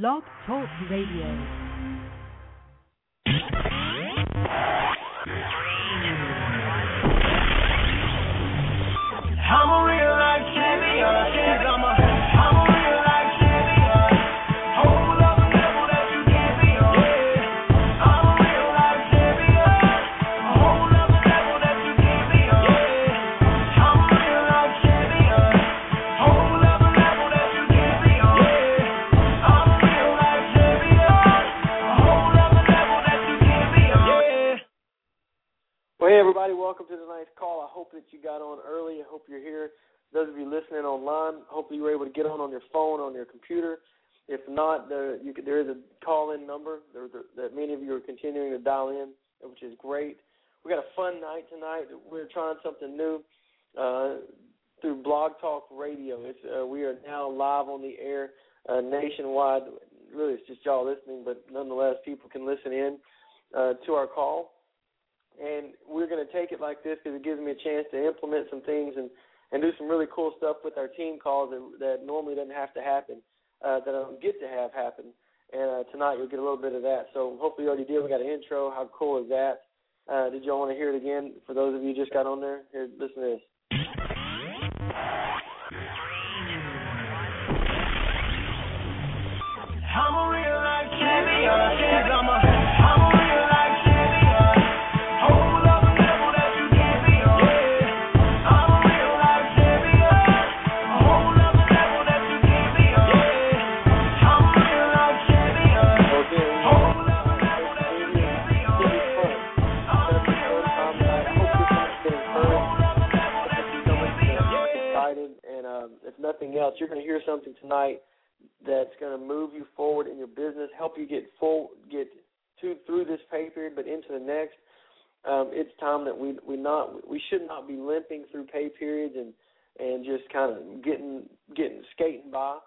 Blog Talk Radio. Hope that you got on early. I hope you're here. Those of you listening online, hopefully you were able to get on on your phone, on your computer. If not, there, you could, there is a call-in number there, there, that many of you are continuing to dial in, which is great. We got a fun night tonight. We're trying something new uh, through Blog Talk Radio. It's, uh, we are now live on the air uh, nationwide. Really, it's just y'all listening, but nonetheless, people can listen in uh, to our call and we're going to take it like this because it gives me a chance to implement some things and and do some really cool stuff with our team calls that, that normally doesn't have to happen, uh, that I don't get to have happen. And uh, tonight you'll get a little bit of that. So hopefully you already did. We got an intro. How cool is that? Uh, did y'all want to hear it again? For those of you just got on there, here, listen to this. Nothing else, you're going to hear something tonight that's going to move you forward in your business, help you get full, get to through this pay period, but into the next. Um, it's time that we we not we should not be limping through pay periods and and just kind of getting getting skating by.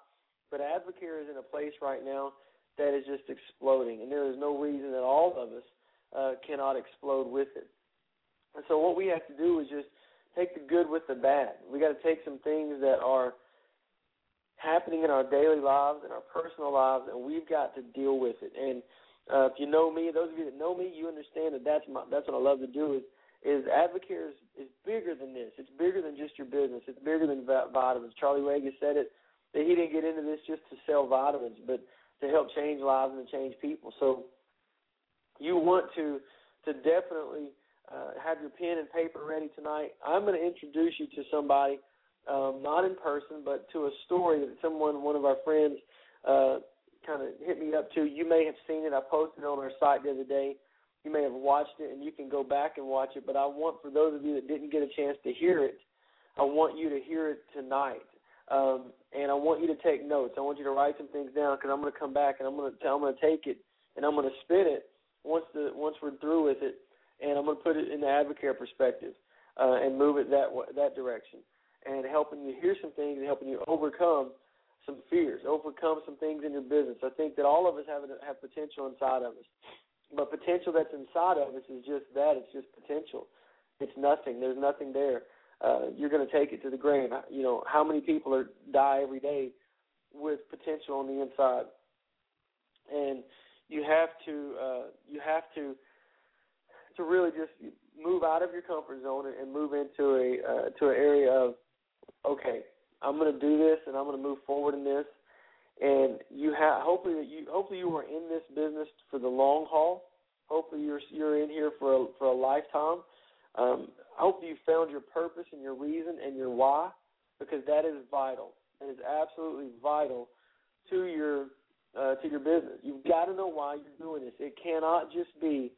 But Advocare is in a place right now that is just exploding, and there is no reason that all of us uh, cannot explode with it. And so what we have to do is just take the good with the bad. We got to take some things that are happening in our daily lives and our personal lives, and we've got to deal with it. And uh, if you know me, those of you that know me, you understand that that's my that's what I love to do. Is is Advocare is, is bigger than this. It's bigger than just your business. It's bigger than vitamins. Charlie Ragus said it that he didn't get into this just to sell vitamins, but to help change lives and to change people. So you want to to definitely uh, have your pen and paper ready tonight. I'm going to introduce you to somebody, um, not in person, but to a story that someone, one of our friends, uh, kind of hit me up to. You may have seen it. I posted it on our site the other day. You may have watched it, and you can go back and watch it. But I want for those of you that didn't get a chance to hear it, I want you to hear it tonight. Um, and I want you to take notes. I want you to write some things down because I'm going to come back and I'm going to I'm going to take it and I'm going to spin it once the once we're through with it, and I'm going to put it in the Advocare perspective uh, and move it that that direction, and helping you hear some things and helping you overcome some fears, overcome some things in your business. I think that all of us have have potential inside of us, but potential that's inside of us is just that. It's just potential. It's nothing. There's nothing there. Uh, you're going to take it to the grave. You know how many people are die every day with potential on the inside, and you have to uh, you have to to really just move out of your comfort zone and move into a uh, to an area of okay, I'm going to do this and I'm going to move forward in this. And you have hopefully that you hopefully you are in this business for the long haul. Hopefully you're you're in here for a, for a lifetime. Um, I hope you found your purpose and your reason and your why because that is vital. That is absolutely vital to your uh, to your business. You've got to know why you're doing this. It cannot just be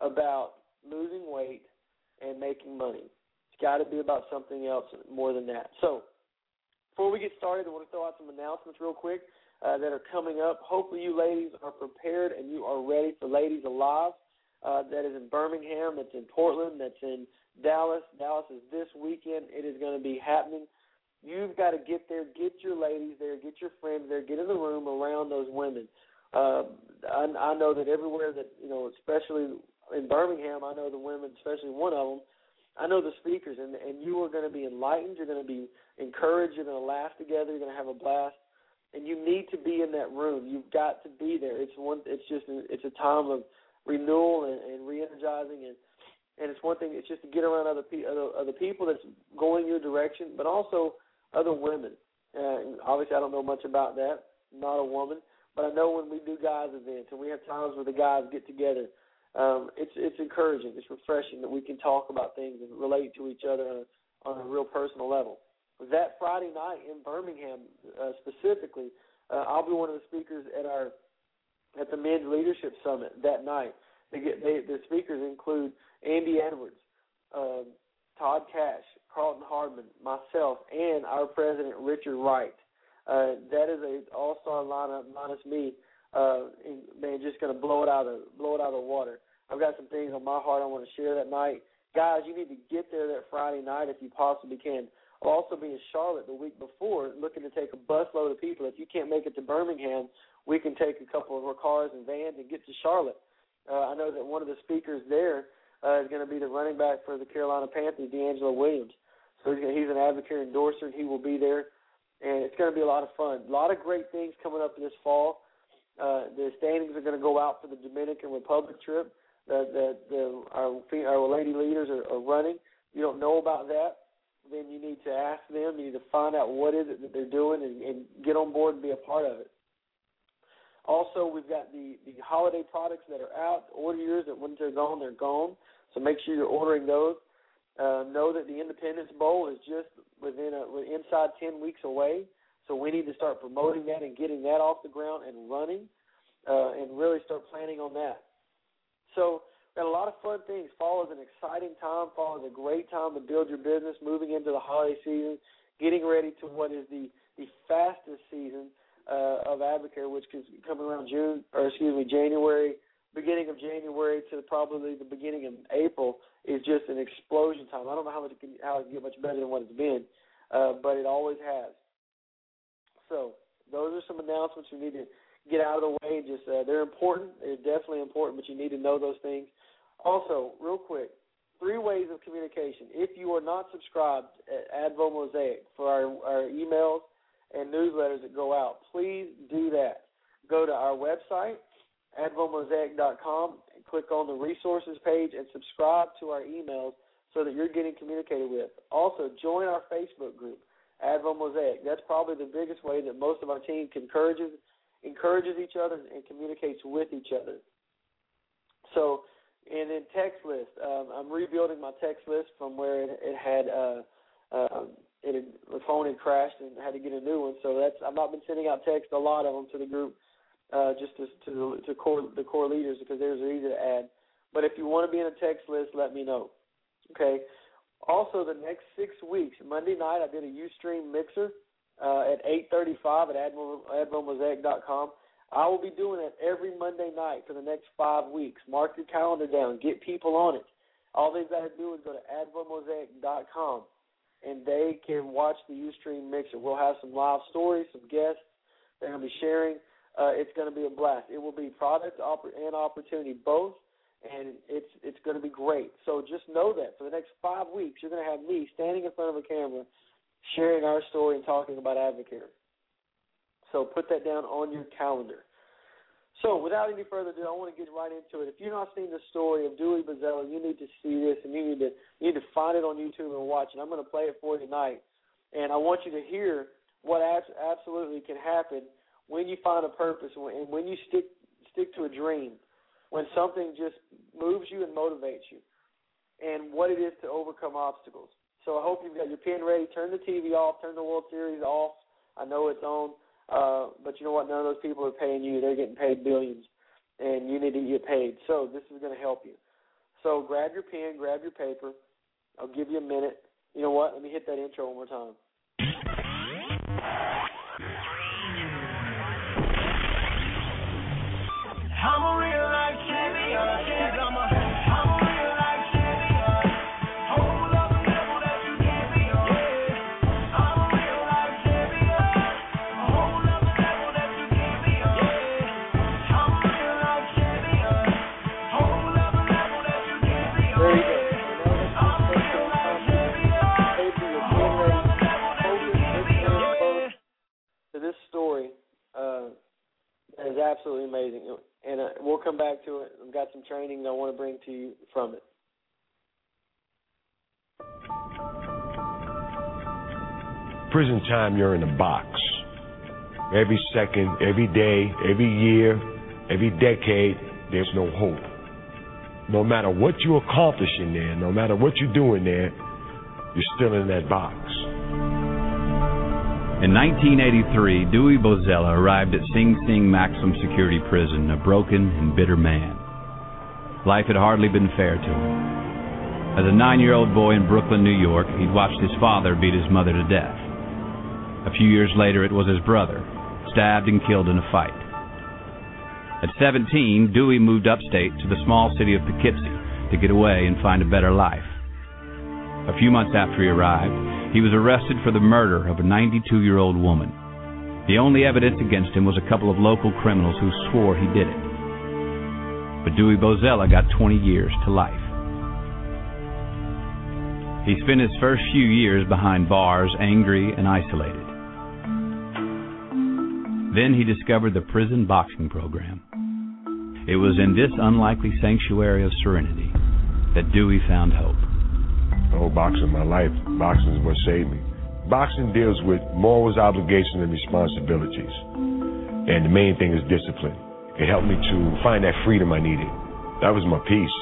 about losing weight and making money. Got to be about something else more than that. So, before we get started, I want to throw out some announcements real quick uh, that are coming up. Hopefully, you ladies are prepared and you are ready for Ladies Alive. Uh, that is in Birmingham, that's in Portland, that's in Dallas. Dallas is this weekend. It is going to be happening. You've got to get there, get your ladies there, get your friends there, get in the room around those women. Uh, I, I know that everywhere that you know, especially in Birmingham, I know the women, especially one of them. I know the speakers, and and you are going to be enlightened. You're going to be encouraged. You're going to laugh together. You're going to have a blast, and you need to be in that room. You've got to be there. It's one. It's just it's a time of renewal and, and re-energizing, and and it's one thing. It's just to get around other pe- other, other people that's going your direction, but also other women. Uh, obviously, I don't know much about that. not a woman, but I know when we do guys events and we have times where the guys get together, um, it's it's encouraging. It's refreshing that we can talk about things and relate to each other on a, on a real personal level. That Friday night in Birmingham, uh, specifically, uh, I'll be one of the speakers at our at the Men's Leadership Summit that night. They get they, the speakers include Andy Edwards, uh, Todd Cash, Carlton Hardman, myself, and our president Richard Wright. Uh, that is a all-star lineup minus me. Uh, and, man, just to blow it out of blow it out of the water. I've got some things on my heart I want to share that night. Guys, you need to get there that Friday night if you possibly can. I'll also be in Charlotte the week before, looking to take a busload of people. If you can't make it to Birmingham, we can take a couple of our cars and vans and get to Charlotte. Uh, I know that one of the speakers there uh, is going to be the running back for the Carolina Panthers, DeAngelo Williams. So he's, he's an Advocare endorser, and he will be there, and it's going to be a lot of fun. A lot of great things coming up this fall. Uh, the standings are going to go out for the Dominican Republic trip. The, the, the our, our lady leaders are, are running. You don't know about that, then you need to ask them. You need to find out what is it that they're doing and, and get on board and be a part of it. Also, we've got the, the holiday products that are out. Order yours that when they're gone, they're gone. So make sure you're ordering those. Uh, know that the Independence Bowl is just within a, inside 10 weeks away. So we need to start promoting that and getting that off the ground and running uh, and really start planning on that. So got a lot of fun things. Fall is an exciting time. Fall is a great time to build your business, moving into the holiday season, getting ready to what is the the fastest season uh, of Advocare, which is coming around June, or excuse me, January, beginning of January to probably the beginning of April is just an explosion time. I don't know how much it can, how it can get much better than what it's been, uh, but it always has. So those are some announcements we need to get out of the way. Just uh, they're important. They're definitely important, but you need to know those things. Also, real quick, three ways of communication. If you are not subscribed at Advo Mosaic for our, our emails and newsletters that go out, please do that. Go to our website, advomosaic.com, and click on the resources page and subscribe to our emails so that you're getting communicated with. Also, join our Facebook group, Advo Mosaic. That's probably the biggest way that most of our team encourages encourages each other and communicates with each other. So, and then text list. Um, I'm rebuilding my text list from where it, it had uh, uh, it had, the phone had crashed and had to get a new one. So that's I've not been sending out text a lot of them to the group, uh, just to to, to core the core leaders because theirs are easy to add. But if you want to be in a text list, let me know. Okay. Also, the next six weeks, Monday night I did a UStream mixer uh, at 8:35 at advomosaic.com. I will be doing it every Monday night for the next five weeks. Mark your calendar down. Get people on it. All they've got to do is go to advomosaic.com and they can watch the Ustream mixer. We'll have some live stories, some guests they're going to be sharing. Uh, it's going to be a blast. It will be product and opportunity both, and it's it's going to be great. So just know that for the next five weeks, you're going to have me standing in front of a camera, sharing our story and talking about Advocare. So put that down on your calendar. So without any further ado, I want to get right into it. If you've not seen the story of Dewey Bozella, you need to see this and you need to you need to find it on YouTube and watch it. I'm going to play it for you tonight, and I want you to hear what absolutely can happen when you find a purpose and when you stick stick to a dream, when something just moves you and motivates you, and what it is to overcome obstacles. So I hope you've got your pen ready. Turn the TV off. Turn the World Series off. I know it's on. Uh, but you know what? None of those people are paying you. They're getting paid billions, and you need to get paid. So this is going to help you. So grab your pen, grab your paper. I'll give you a minute. You know what? Let me hit that intro one more time. I'm a training that I want to bring to you from it. Prison time, you're in a box. Every second, every day, every year, every decade, there's no hope. No matter what you accomplish in there, no matter what you do in there, you're still in that box. In 1983, Dewey Bozella arrived at Sing Sing Maximum Security Prison, a broken and bitter man. Life had hardly been fair to him. As a nine year old boy in Brooklyn, New York, he'd watched his father beat his mother to death. A few years later, it was his brother, stabbed and killed in a fight. At 17, Dewey moved upstate to the small city of Poughkeepsie to get away and find a better life. A few months after he arrived, he was arrested for the murder of a 92 year old woman. The only evidence against him was a couple of local criminals who swore he did it. But Dewey Bozella got 20 years to life. He spent his first few years behind bars, angry and isolated. Then he discovered the prison boxing program. It was in this unlikely sanctuary of serenity that Dewey found hope. Oh, boxing, my life. Boxing is what saved me. Boxing deals with morals, obligations, and responsibilities. And the main thing is discipline. It helped me to find that freedom I needed. That was my peace.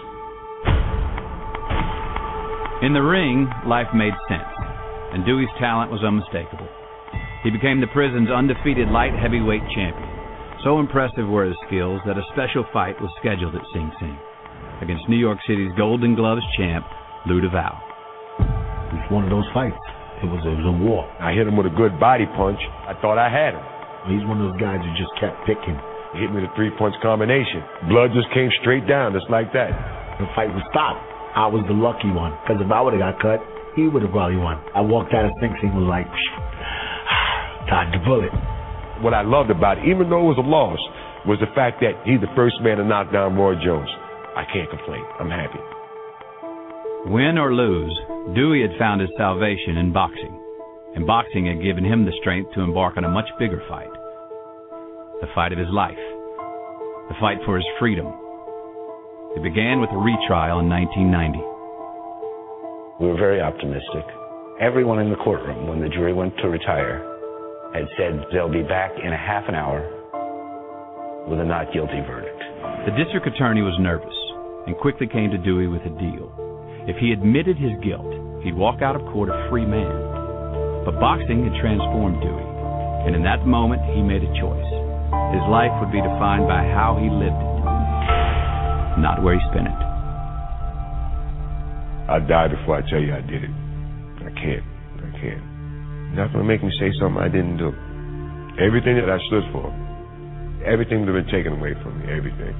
In the ring, life made sense, and Dewey's talent was unmistakable. He became the prison's undefeated light heavyweight champion. So impressive were his skills that a special fight was scheduled at Sing Sing against New York City's Golden Gloves champ, Lou Del Valle. It was one of those fights. It was, it was a war. I hit him with a good body punch. I thought I had him. He's one of those guys who just kept picking. He hit me with a three punch combination. Blood just came straight down, just like that. The fight was stopped. I was the lucky one. Because if I would have got cut, he would have probably won. I walked out of Sing Sing was like, dodged the bullet. What I loved about it, even though it was a loss, was the fact that he's the first man to knock down Roy Jones. I can't complain. I'm happy. Win or lose, Dewey had found his salvation in boxing, and boxing had given him the strength to embark on a much bigger fight the fight of his life, the fight for his freedom. It began with a retrial in 1990. We were very optimistic. Everyone in the courtroom, when the jury went to retire, had said they'll be back in a half an hour with a not guilty verdict. The district attorney was nervous and quickly came to Dewey with a deal. If he admitted his guilt, he'd walk out of court a free man. But boxing had transformed Dewey, and in that moment he made a choice. His life would be defined by how he lived it, not where he spent it. I'll die before I tell you I did it. I can't. I can't. You're not to make me say something I didn't do. Everything that I stood for, everything have been taken away from me. Everything.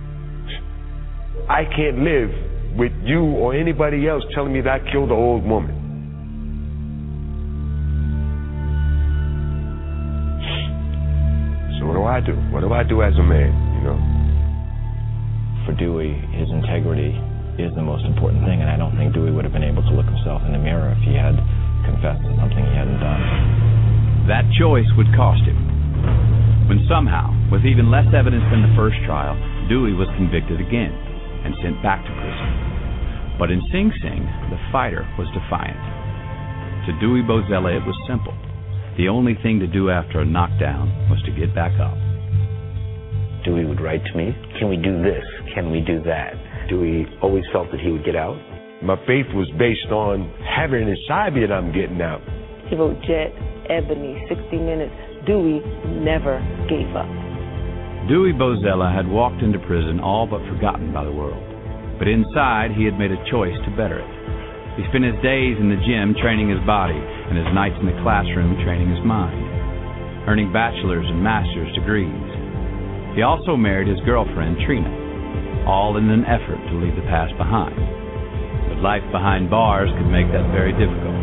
I can't live with you or anybody else telling me that I killed an old woman. I do? What do I do as a man? You know. For Dewey, his integrity is the most important thing, and I don't think Dewey would have been able to look himself in the mirror if he had confessed to something he hadn't done. That choice would cost him. When somehow, with even less evidence than the first trial, Dewey was convicted again and sent back to prison. But in Sing Sing, the fighter was defiant. To Dewey Bozella, it was simple. The only thing to do after a knockdown was to get back up. Dewey would write to me, Can we do this? Can we do that? Dewey always felt that he would get out. My faith was based on having it inside me that I'm getting out. He wrote Jet, Ebony, 60 Minutes. Dewey never gave up. Dewey Bozella had walked into prison all but forgotten by the world. But inside, he had made a choice to better it. He spent his days in the gym training his body and his nights in the classroom training his mind, earning bachelor's and master's degrees. He also married his girlfriend, Trina, all in an effort to leave the past behind. But life behind bars could make that very difficult.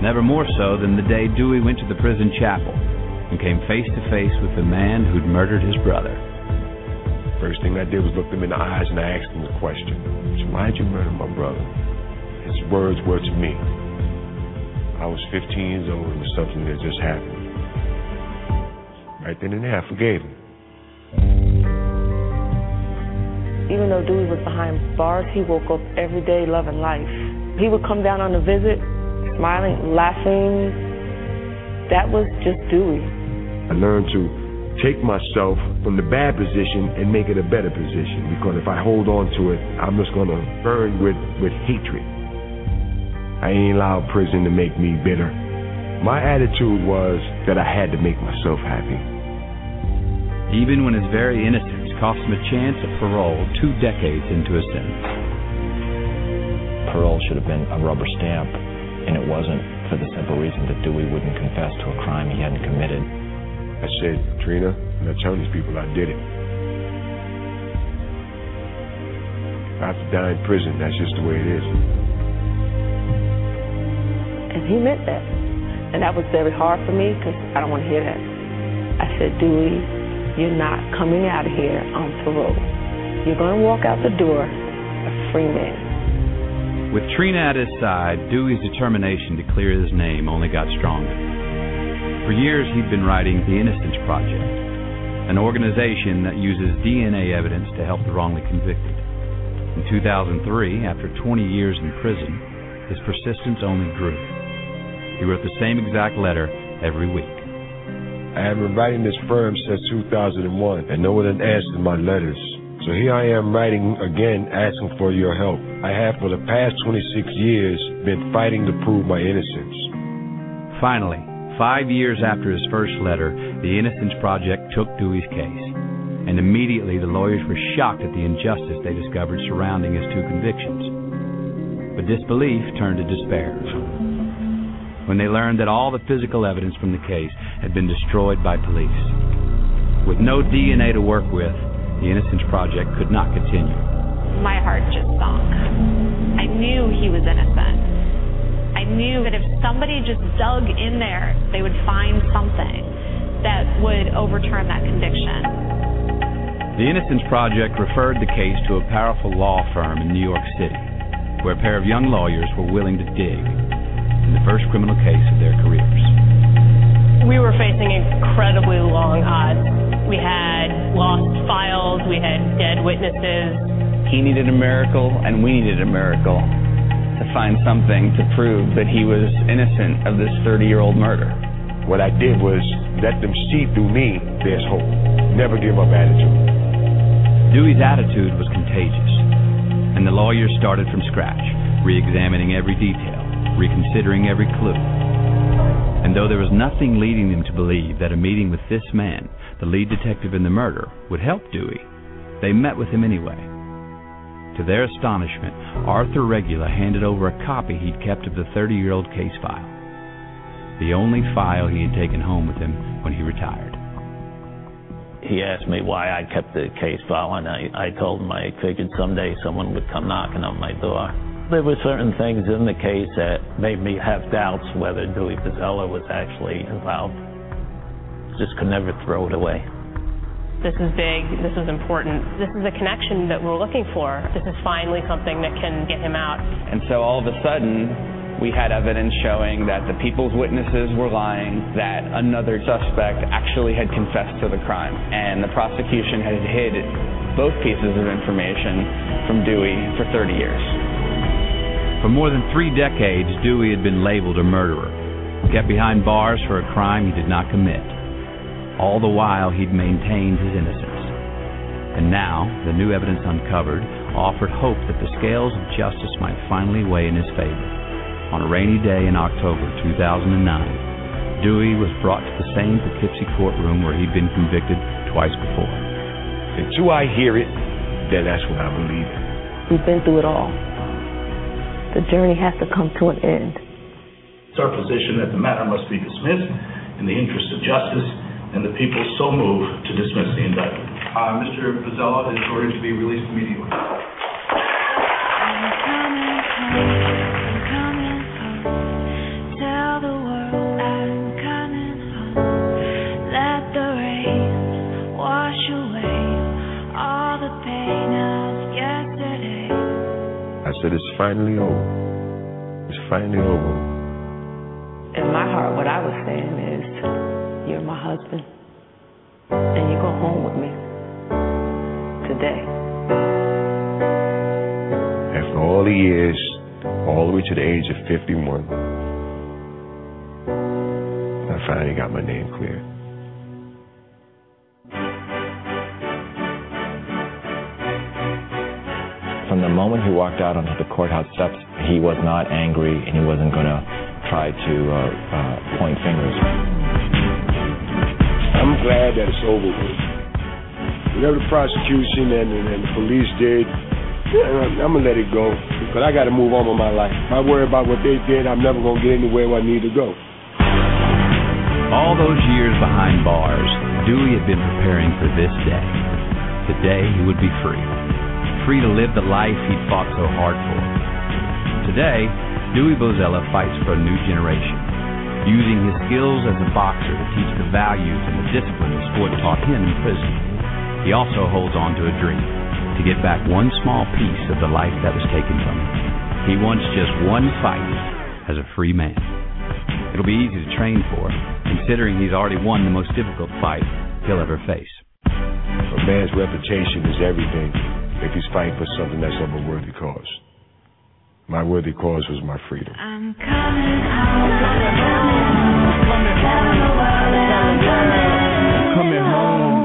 Never more so than the day Dewey went to the prison chapel and came face to face with the man who'd murdered his brother. First thing I did was look him in the eyes and I asked him the question. Why'd you murder my brother? His words were to me. I was 15 years old and it was something that just happened. Right then and there, I forgave him. Even though Dewey was behind bars, he woke up every day loving life. He would come down on a visit, smiling, laughing. That was just Dewey. I learned to take myself from the bad position and make it a better position because if I hold on to it, I'm just going to burn with, with hatred. I ain't allowed prison to make me bitter. My attitude was that I had to make myself happy. Even when it's very innocence cost him a chance at parole two decades into his sentence. Parole should have been a rubber stamp, and it wasn't for the simple reason that Dewey wouldn't confess to a crime he hadn't committed. I said, Trina, I'm not telling these people I did it. If I have to die in prison, that's just the way it is. And he meant that. And that was very hard for me because I don't want to hear that. I said, Dewey, you're not coming out of here on parole. You're going to walk out the door a free man. With Trina at his side, Dewey's determination to clear his name only got stronger. For years, he'd been writing the Innocence Project, an organization that uses DNA evidence to help the wrongly convicted. In 2003, after 20 years in prison, his persistence only grew. He wrote the same exact letter every week. I have been writing this firm since 2001, and no one had answered my letters. So here I am writing again, asking for your help. I have for the past 26 years been fighting to prove my innocence. Finally, five years after his first letter, the Innocence Project took Dewey's case. And immediately the lawyers were shocked at the injustice they discovered surrounding his two convictions. But disbelief turned to despair when they learned that all the physical evidence from the case had been destroyed by police. With no DNA to work with, the Innocence Project could not continue. My heart just sunk. I knew he was innocent. I knew that if somebody just dug in there, they would find something that would overturn that conviction. The Innocence Project referred the case to a powerful law firm in New York City, where a pair of young lawyers were willing to dig in the first criminal case of their careers. We were facing incredibly long odds. We had lost files, we had dead witnesses. He needed a miracle, and we needed a miracle to find something to prove that he was innocent of this 30 year old murder. What I did was let them see through me there's hope. Never give up attitude. Dewey's attitude was contagious, and the lawyers started from scratch, re examining every detail reconsidering every clue. And though there was nothing leading them to believe that a meeting with this man, the lead detective in the murder, would help Dewey, they met with him anyway. To their astonishment, Arthur Regula handed over a copy he'd kept of the 30 year old case file, the only file he had taken home with him when he retired. He asked me why I kept the case file, and I, I told him I figured someday someone would come knocking on my door. There were certain things in the case that made me have doubts whether Dewey Bozella was actually involved. Just could never throw it away. This is big. This is important. This is a connection that we're looking for. This is finally something that can get him out. And so all of a sudden, we had evidence showing that the people's witnesses were lying, that another suspect actually had confessed to the crime, and the prosecution had hid both pieces of information from Dewey for 30 years. For more than three decades, Dewey had been labeled a murderer, kept behind bars for a crime he did not commit. All the while, he'd maintained his innocence. And now, the new evidence uncovered offered hope that the scales of justice might finally weigh in his favor. On a rainy day in October 2009, Dewey was brought to the same Poughkeepsie courtroom where he'd been convicted twice before. Until I hear it, then that's what I believe it. We've been through it all. The journey has to come to an end. It's our position that the matter must be dismissed in the interest of justice, and the people so move to dismiss the indictment. Uh, Mr. Bozella is ordered to be released immediately. Said, it's finally over. It's finally over. In my heart, what I was saying is, you're my husband, and you go home with me today. After all the years, all the way to the age of 51. I finally got my name cleared. Moment he walked out onto the courthouse steps, he was not angry and he wasn't going to try to uh, uh, point fingers. I'm glad that it's over with. Whatever the prosecution and, and, and the police did, I'm, I'm gonna let it go because I got to move on with my life. If I worry about what they did, I'm never gonna get anywhere where I need to go. All those years behind bars, Dewey had been preparing for this day. The day he would be free. Free to live the life he'd fought so hard for. Today, Dewey Bozella fights for a new generation, using his skills as a boxer to teach the values and the discipline the sport taught him in prison. He also holds on to a dream to get back one small piece of the life that was taken from him. He wants just one fight as a free man. It'll be easy to train for, considering he's already won the most difficult fight he'll ever face. A man's reputation is everything if he's fighting for something that's of a worthy cause. My worthy cause was my freedom. I'm coming home. Tell the world that I'm coming. Coming home.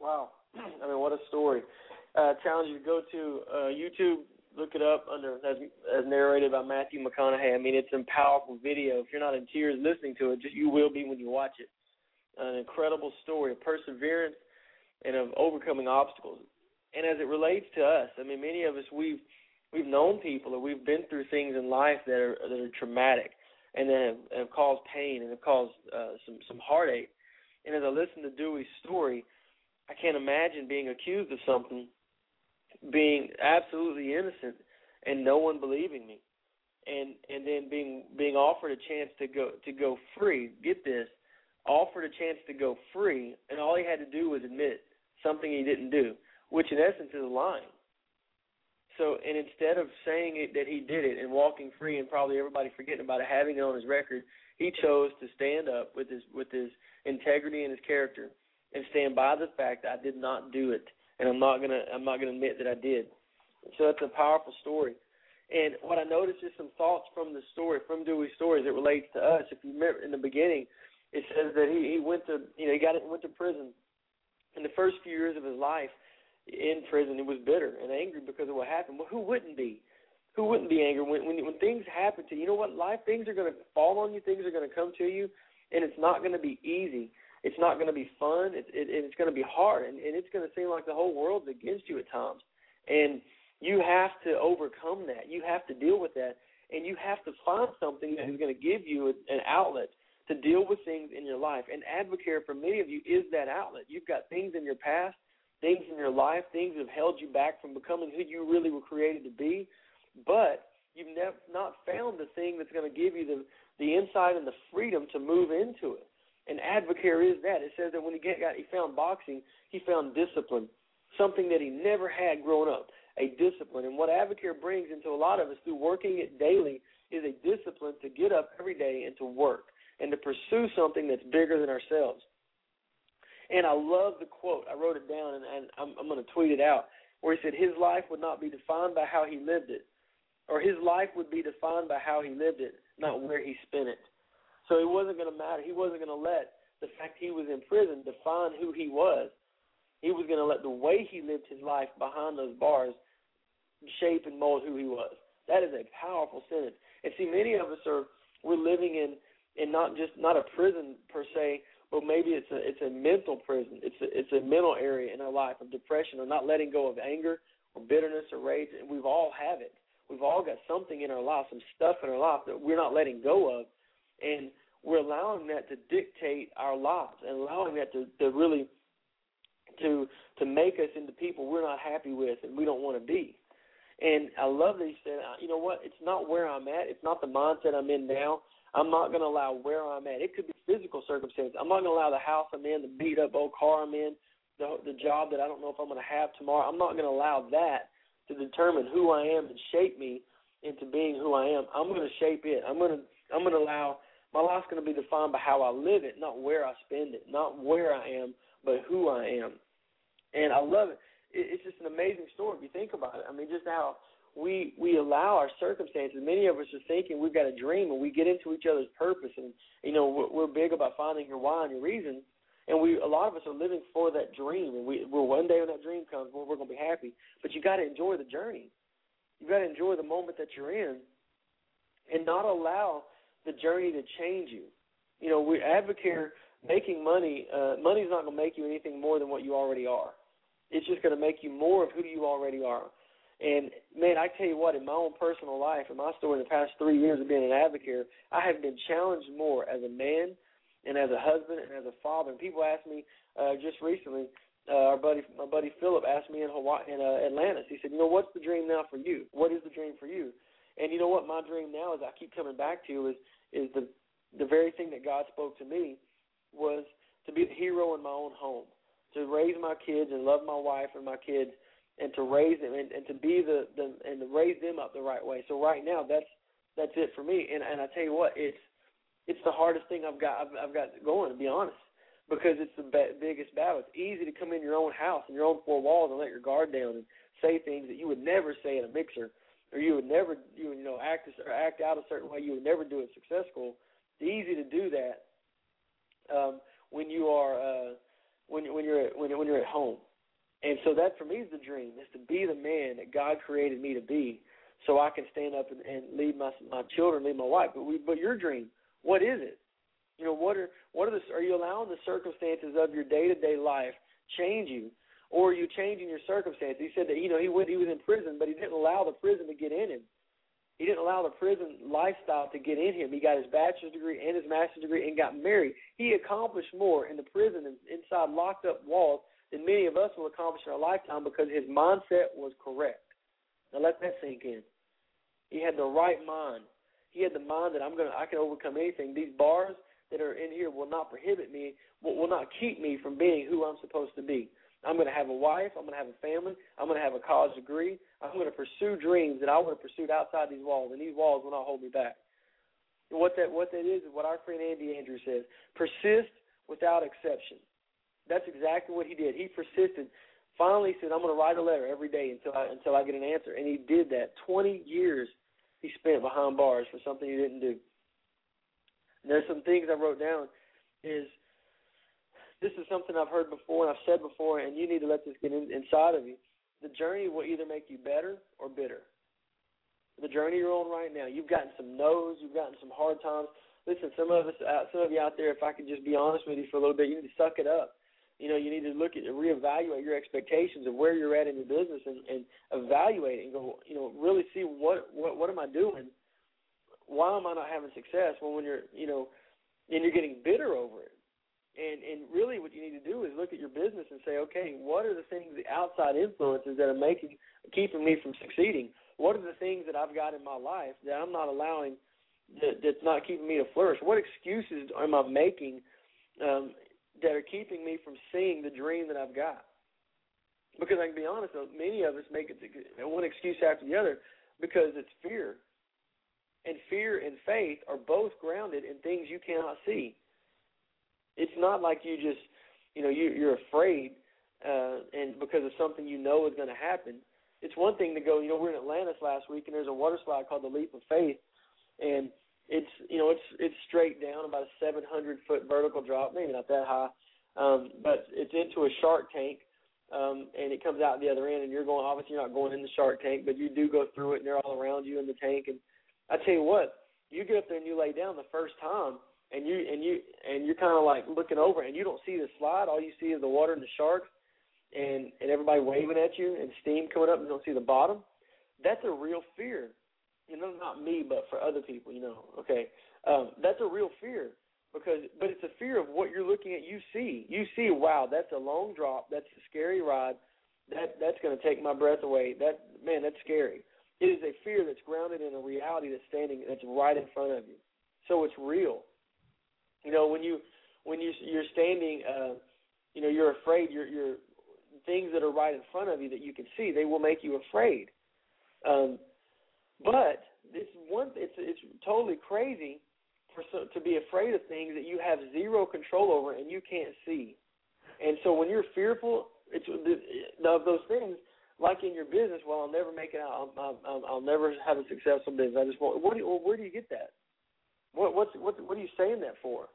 Wow. I mean, what a story. Uh, challenge you to go to uh, YouTube, look it up under as, as narrated by Matthew McConaughey. I mean, it's a powerful video. If you're not in tears listening to it, just you will be when you watch it. An incredible story of perseverance and of overcoming obstacles. And as it relates to us, I mean, many of us we've we've known people or we've been through things in life that are that are traumatic and that have, have caused pain and have caused uh, some some heartache. And as I listen to Dewey's story, I can't imagine being accused of something, being absolutely innocent, and no one believing me, and and then being being offered a chance to go to go free. Get this, offered a chance to go free, and all he had to do was admit something he didn't do, which in essence is lying. So, and instead of saying it, that he did it and walking free, and probably everybody forgetting about it, having it on his record, he chose to stand up with his with his integrity and his character and stand by the fact that I did not do it, and I'm not gonna I'm not gonna admit that I did. So that's a powerful story. And what I noticed is some thoughts from the story, from Dewey's story, as it relates to us. If you remember in the beginning, it says that he, he went to you know he got went to prison. In the first few years of his life in prison, he was bitter and angry because of what happened. Well, who wouldn't be? Who wouldn't be angry when when when things happen to you? You know what? Life things are going to fall on you. Things are going to come to you, and it's not going to be easy it's not going to be fun. It, it, it's going to be hard, and, and it's going to seem like the whole world's against you at times. And you have to overcome that. You have to deal with that, and you have to find something that is going to give you an outlet to deal with things in your life. And Advocare for many of you is that outlet. You've got things in your past, things in your life, things that have held you back from becoming who you really were created to be, but you've never, not found the thing that's going to give you the the insight and the freedom to move into it. And Advocare is that. It says that when he got he found boxing, he found discipline, something that he never had growing up, a discipline. And what Advocare brings into a lot of us through working it daily is a discipline to get up every day and to work and to pursue something that's bigger than ourselves. And I love the quote. I wrote it down, and, and I'm, I'm going to tweet it out, where he said, "His life would not be defined by how he lived it, or his life would be defined by how he lived it, not where he spent it." So it wasn't going to matter. He wasn't going to let the fact he was in prison define who he was. He was going to let the way he lived his life behind those bars shape and mold who he was. That is a powerful sentence. And see, many of us are we're living in in not just not a prison per se, but maybe it's a it's a mental prison. It's a it's a mental area in our life of depression or not letting go of anger or bitterness or rage. And we've all have it. We've all got something in our life, some stuff in our life that we're not letting go of, and we're allowing that to dictate our lives and allowing that to, to really to to make us into people we're not happy with and we don't want to be. And I love that he said, uh, you know what? It's not where I'm at. It's not the mindset I'm in now. I'm not going to allow where I'm at. It could be physical circumstances. I'm not going to allow the house I'm in, the beat up old car I'm in, the the job that I don't know if I'm going to have tomorrow. I'm not going to allow that to determine who I am and shape me into being who I am. I'm going to shape it. I'm going to I'm going to allow my life's going to be defined by how I live it, not where I spend it, not where I am, but who I am. And I love it. it it's just an amazing story if you think about it. I mean, just how we we allow our circumstances. Many of us are thinking we've got a dream, and we get into each other's purpose. And you know, we're, big about finding your why and your reason. And we, a lot of us are living for that dream, and we, we're one day when that dream comes, we're, we're going to be happy. But you got to enjoy the journey. You got to enjoy the moment that you're in, and not allow the journey to change you. You know, we Advocare making money. Uh, money's not going to make you anything more than what you already are. It's just going to make you more of who you already are. And man, I tell you what, in my own personal life, in my story, in the past three years of being an Advocare, I have been challenged more as a man and as a husband and as a father. And people ask me uh, just recently, uh, our buddy, my buddy Philip asked me in Hawaii, in uh, Atlantis. He said, "You know, what's the dream now for you? What is the dream for you?" And you know what, my dream now is I keep coming back to is is the the very thing that God spoke to me was to be the hero in my own home, to raise my kids and love my wife and my kids, and to raise them and, and to be the, the and to raise them up the right way. So right now, that's that's it for me. And and I tell you what, it's it's the hardest thing I've got I've, I've got going to be honest because it's the ba- biggest battle. It's easy to come in your own house in your own four walls and let your guard down and say things that you would never say in a mixer, or you would never you you know act or act out a certain way you would never do it successful. It's easy to do that um, when you are uh, when when you're when when you're at home. And so that for me is the dream is to be the man that God created me to be, so I can stand up and, and lead my my children, lead my wife. But we but your dream, what is it? You know, what are what are the are you allowing the circumstances of your day to day life change you, or you changing your circumstances? He said that you know he went he was in prison, but he didn't allow the prison to get in him. He didn't allow the prison lifestyle to get in him. He got his bachelor's degree and his master's degree and got married. He accomplished more in the prison and inside locked up walls than many of us will accomplish in our lifetime because his mindset was correct. Now let that sink in. He had the right mind. He had the mind that I'm gonna I can overcome anything. These bars that are in here will not prohibit me, will not keep me from being who I'm supposed to be. I'm going to have a wife. I'm going to have a family. I'm going to have a college degree. I'm going to pursue dreams that I would have pursued outside these walls, and these walls will not hold me back. What that what that is is what our friend Andy Andrews says: persist without exception. That's exactly what he did. He persisted. Finally, he said, "I'm going to write a letter every day until I until I get an answer," and he did that. Twenty years he spent behind bars for something he didn't do. And there's some things I wrote down. Is this is something I've heard before and I've said before, and you need to let this get in, inside of you. The journey will either make you better or bitter. The journey you're on right now, you've gotten some no's, you've gotten some hard times. Listen, some of us, uh, some of you out there, if I could just be honest with you for a little bit, you need to suck it up. You know, you need to look at reevaluate your expectations of where you're at in your business and, and evaluate and go, you know, really see what what what am I doing? Why am I not having success? Well, when you're, you know, and you're getting bitter over it and and really what you need to do is look at your business and say, okay, what are the things, the outside influences that are making keeping me from succeeding? What are the things that I've got in my life that I'm not allowing that that's not keeping me to flourish? What excuses am I making um, that are keeping me from seeing the dream that I've got? Because I can be honest, many of us make it one excuse after the other because it's fear. And fear and faith are both grounded in things you cannot see it's not like you just you know you you're afraid uh and because of something you know is going to happen. It's one thing to go you know we're in atlantis last week and there's a water slide called the leap of faith. And it's you know it's it's straight down about a 700 foot vertical drop maybe not that high. Um but it's into a shark tank um and it comes out the other end and you're going obviously you're not going in the shark tank but you do go through it and they're all around you in the tank. And i tell you what you get up there and you lay down the first time and you and you and you're kind of like looking over and you don't see the slide. All you see is the water and the sharks and and everybody waving at you and steam coming up. And you don't see the bottom. That's a real fear. You know not me but for other people you know. Okay. Um that's a real fear because but it's a fear of what you're looking at. You see you see wow that's a long drop. That's a scary ride. That that's going to take my breath away. That man that's scary. It is a fear that's grounded in a reality that's standing that's right in front of you. So it's real you know, when you when you you're standing, uh, you know, you're afraid. You're you're things that are right in front of you that you can see. They will make you afraid. Um, but this one, it's it's totally crazy for so, to be afraid of things that you have zero control over and you can't see. And so when you're fearful, it's of those things. Like in your business, well, I'll never make it out. I'll, I'll, I'll never have a successful business. I just want. Where do you, where do you get that? What what's what what are you saying that for?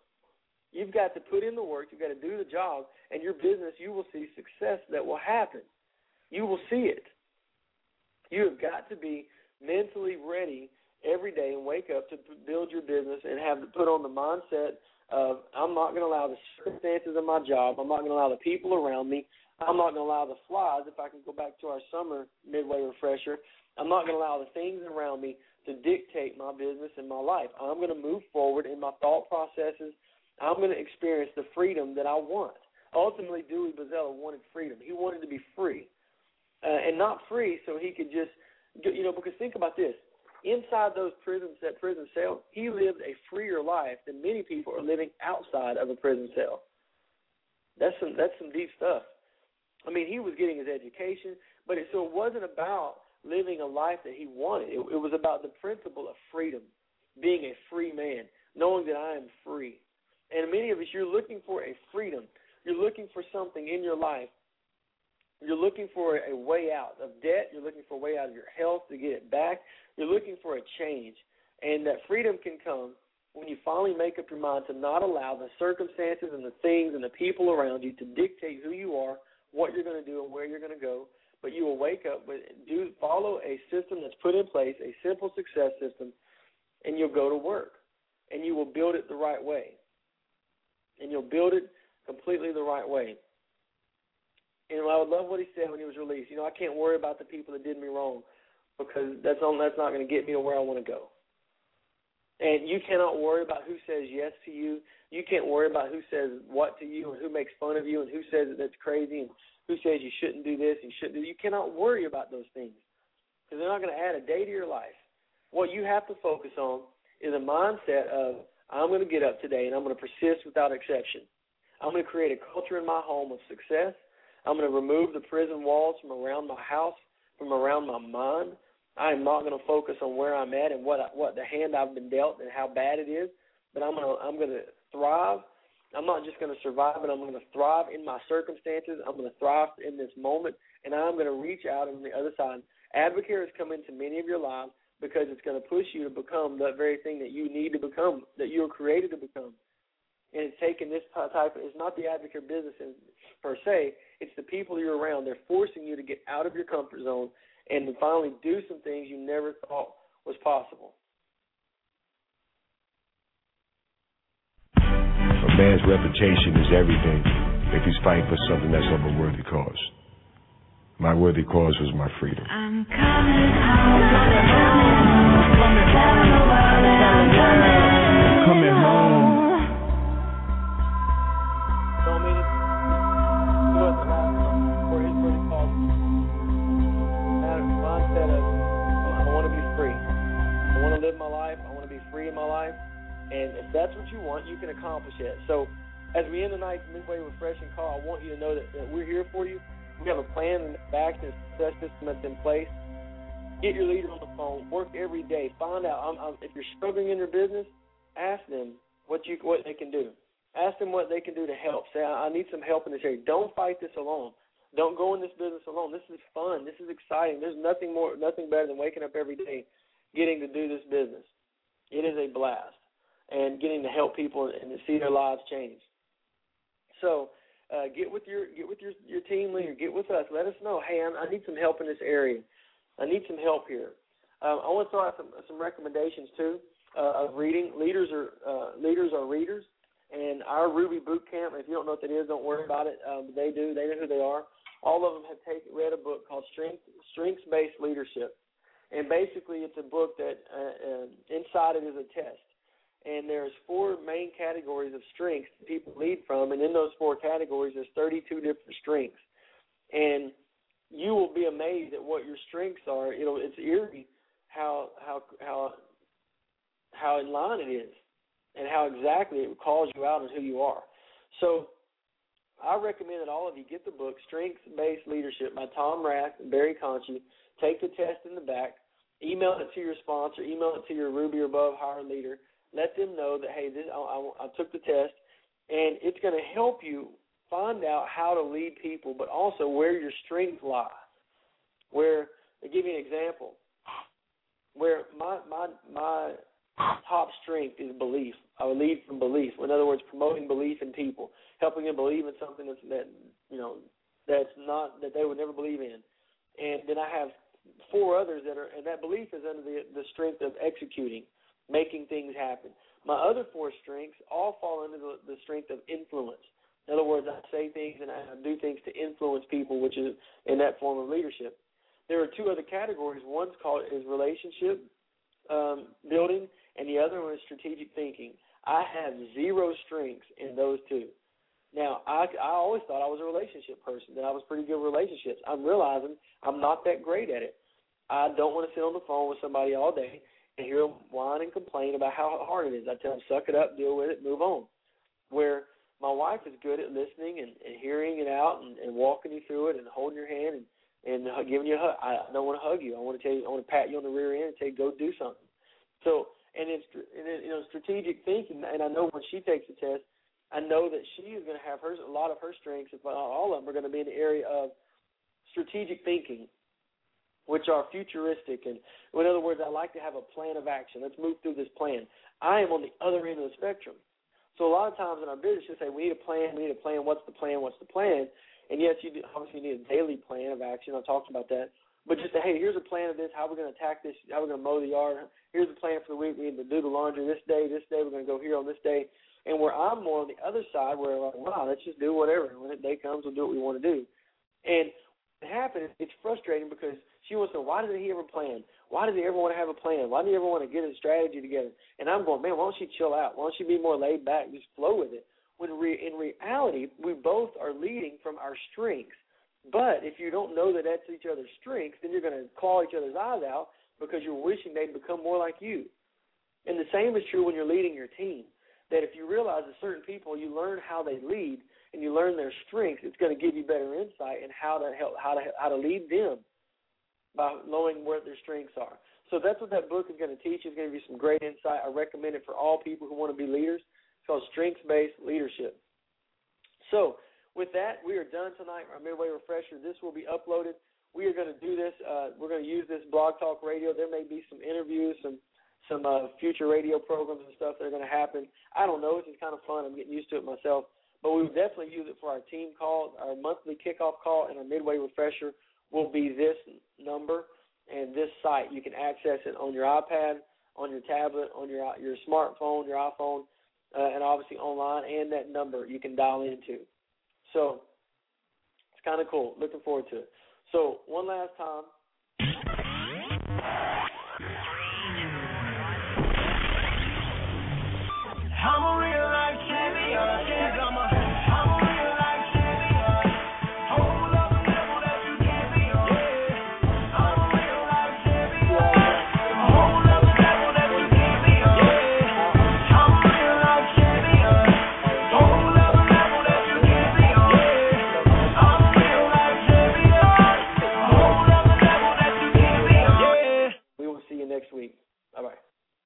You've got to put in the work. You've got to do the job, and your business, you will see success that will happen. You will see it. You have got to be mentally ready every day and wake up to build your business and have to put on the mindset of I'm not going to allow the circumstances of my job. I'm not going to allow the people around me. I'm not going to allow the flies. If I can go back to our summer midway refresher, I'm not going to allow the things around me to dictate my business and my life. I'm going to move forward in my thought processes. I'm going to experience the freedom that I want. Ultimately, Dewey Bozella wanted freedom. He wanted to be free, uh, and not free so he could just, you know, because think about this: inside those prisons, that prison cell, he lived a freer life than many people are living outside of a prison cell. That's some that's some deep stuff. I mean, he was getting his education, but it, so it wasn't about living a life that he wanted. It, it was about the principle of freedom, being a free man, knowing that I am free. And many of us, you're looking for a freedom. You're looking for something in your life. You're looking for a way out of debt. You're looking for a way out of your health to get it back. You're looking for a change. And that freedom can come when you finally make up your mind to not allow the circumstances and the things and the people around you to dictate who you are, what you're going to do, and where you're going to go. But you will wake up with do follow a system that's put in place, a simple success system, and you'll go to work, and you will build it the right way, and you'll build it completely the right way. And I would love what he said when he was released. You know, I can't worry about the people that did me wrong because that's on, that's not going to get me to where I want to go. And you cannot worry about who says yes to you. You can't worry about who says what to you and who makes fun of you and who says that that's crazy and who says you shouldn't do this you shouldn't do. You cannot worry about those things because they're not going to add a day to your life. What you have to focus on is a mindset of I'm going to get up today and I'm going to persist without exception. I'm going to create a culture in my home of success. I'm going to remove the prison walls from around my house, from around my mind. I am not going to focus on where I'm at and what I, what the hand I've been dealt and how bad it is, but I'm going to I'm going to thrive. I'm not just going to survive, but I'm going to thrive in my circumstances. I'm going to thrive in this moment, and I'm going to reach out on the other side. Advocare has come into many of your lives because it's going to push you to become that very thing that you need to become, that you were created to become. And it's taking this type. Of, it's not the Advocare business in, per se. It's the people you're around. They're forcing you to get out of your comfort zone and to finally do some things you never thought was possible. Man's reputation is everything if he's fighting for something that's of a worthy cause. My worthy cause was my freedom. I'm coming home. Coming home. Coming home. So I mean, it's what the last for his what he calls that mindset of I want to be free. I want to live my life. I want to be free in my life. And if that's what you want, you can accomplish it. So as we end the night midway refreshing call, I want you to know that, that we're here for you. We have a plan and back and success system that's in place. Get your leader on the phone. Work every day. Find out I'm, I'm, if you're struggling in your business. Ask them what you what they can do. Ask them what they can do to help. Say, I, I need some help in this area. Don't fight this alone. Don't go in this business alone. This is fun. This is exciting. There's nothing more, nothing better than waking up every day, getting to do this business. It is a blast, and getting to help people and to see their lives change. So, uh, get with your get with your your team leader. Get with us. Let us know. Hey, I, I need some help in this area. I need some help here. Um, I want to throw out some some recommendations too uh, of reading. Leaders are uh, leaders are readers, and our Ruby Boot Camp. If you don't know what that is, don't worry about it. Um, they do. They know who they are. All of them have taken read a book called Strength Strengths Based Leadership, and basically it's a book that uh, uh, inside it is a test and there's four main categories of strengths people lead from, and in those four categories, there's 32 different strengths, and you will be amazed at what your strengths are. You know, it's eerie how how how how in line it is, and how exactly it calls you out on who you are. So, I recommend that all of you get the book Strengths Based Leadership by Tom Rath and Barry Conchie. Take the test in the back. Email it to your sponsor. Email it to your Ruby or above hire leader let them know that hey, this I, I, I took the test, and it's going to help you find out how to lead people, but also where your strengths lie. Where, to give you an example, where my my my top strength is belief. I lead from belief. In other words, promoting belief in people, helping them believe in something that's that you know that's not that they would never believe in. And then I have four others that are, and that belief is under the the strength of executing, making things happen. My other four strengths all fall under the, the strength of influence. In other words, I say things and I do things to influence people, which is in that form of leadership. There are two other categories. One's called is relationship um, building, and the other one is strategic thinking. I have zero strengths in those two. Now, I, I always thought I was a relationship person, that I was pretty good with relationships. I'm realizing I'm not that great at it. I don't want to sit on the phone with somebody all day and hear them whine and complain about how hard it is. I tell them, suck it up, deal with it, move on. Where my wife is good at listening and, and hearing it out and, and walking you through it and holding your hand and and giving you a hug. I don't want to hug you. I want to tell you. I want to pat you on the rear end and you go do something. So and it's and it, you know strategic thinking. And I know when she takes the test, I know that she is going to have her a lot of her strengths. If not all of them are going to be in the area of strategic thinking, which are futuristic. And in other words, I like to have a plan of action. Let's move through this plan. I am on the other end of the spectrum. So a lot of times in our business, you say we need a plan. We need a plan. What's the plan? What's the plan? And yes, you do, obviously need a daily plan of action. I talked about that. But just say, hey, here's a plan of this. How we're going to attack this. How we're going to mow the yard. Here's the plan for the week. We need to do the laundry this day. This day we're going to go here on this day. And where I'm more on the other side, where like, wow, let's just do whatever. When the day comes, we'll do what we want to do. And it happens. It's frustrating because she wants to know why doesn't he ever plan? Why does he ever want to have a plan? Why do he ever want to get a strategy together? And I'm going, man, why don't she chill out? Why don't she be more laid back? Just flow with it. When re- in reality, we both are leading from our strengths. But if you don't know that that's each other's strengths, then you're going to claw each other's eyes out because you're wishing they'd become more like you. And the same is true when you're leading your team. That if you realize that certain people, you learn how they lead and you learn their strengths, it's going to give you better insight in how to help, how to how to lead them by knowing where their strengths are. So that's what that book is going to teach. It's going to give you some great insight. I recommend it for all people who want to be leaders. It's called Strengths Based Leadership. So with that, we are done tonight. Our midway refresher. This will be uploaded. We are going to do this. Uh, we're going to use this Blog Talk Radio. There may be some interviews, some some uh, future radio programs and stuff that are going to happen. I don't know. It's just kind of fun. I'm getting used to it myself. But we will definitely use it for our team call, our monthly kickoff call, and our midway refresher will be this number and this site. You can access it on your iPad, on your tablet, on your your smartphone, your iPhone, uh, and obviously online. And that number you can dial into. So it's kind of cool. Looking forward to it. So one last time.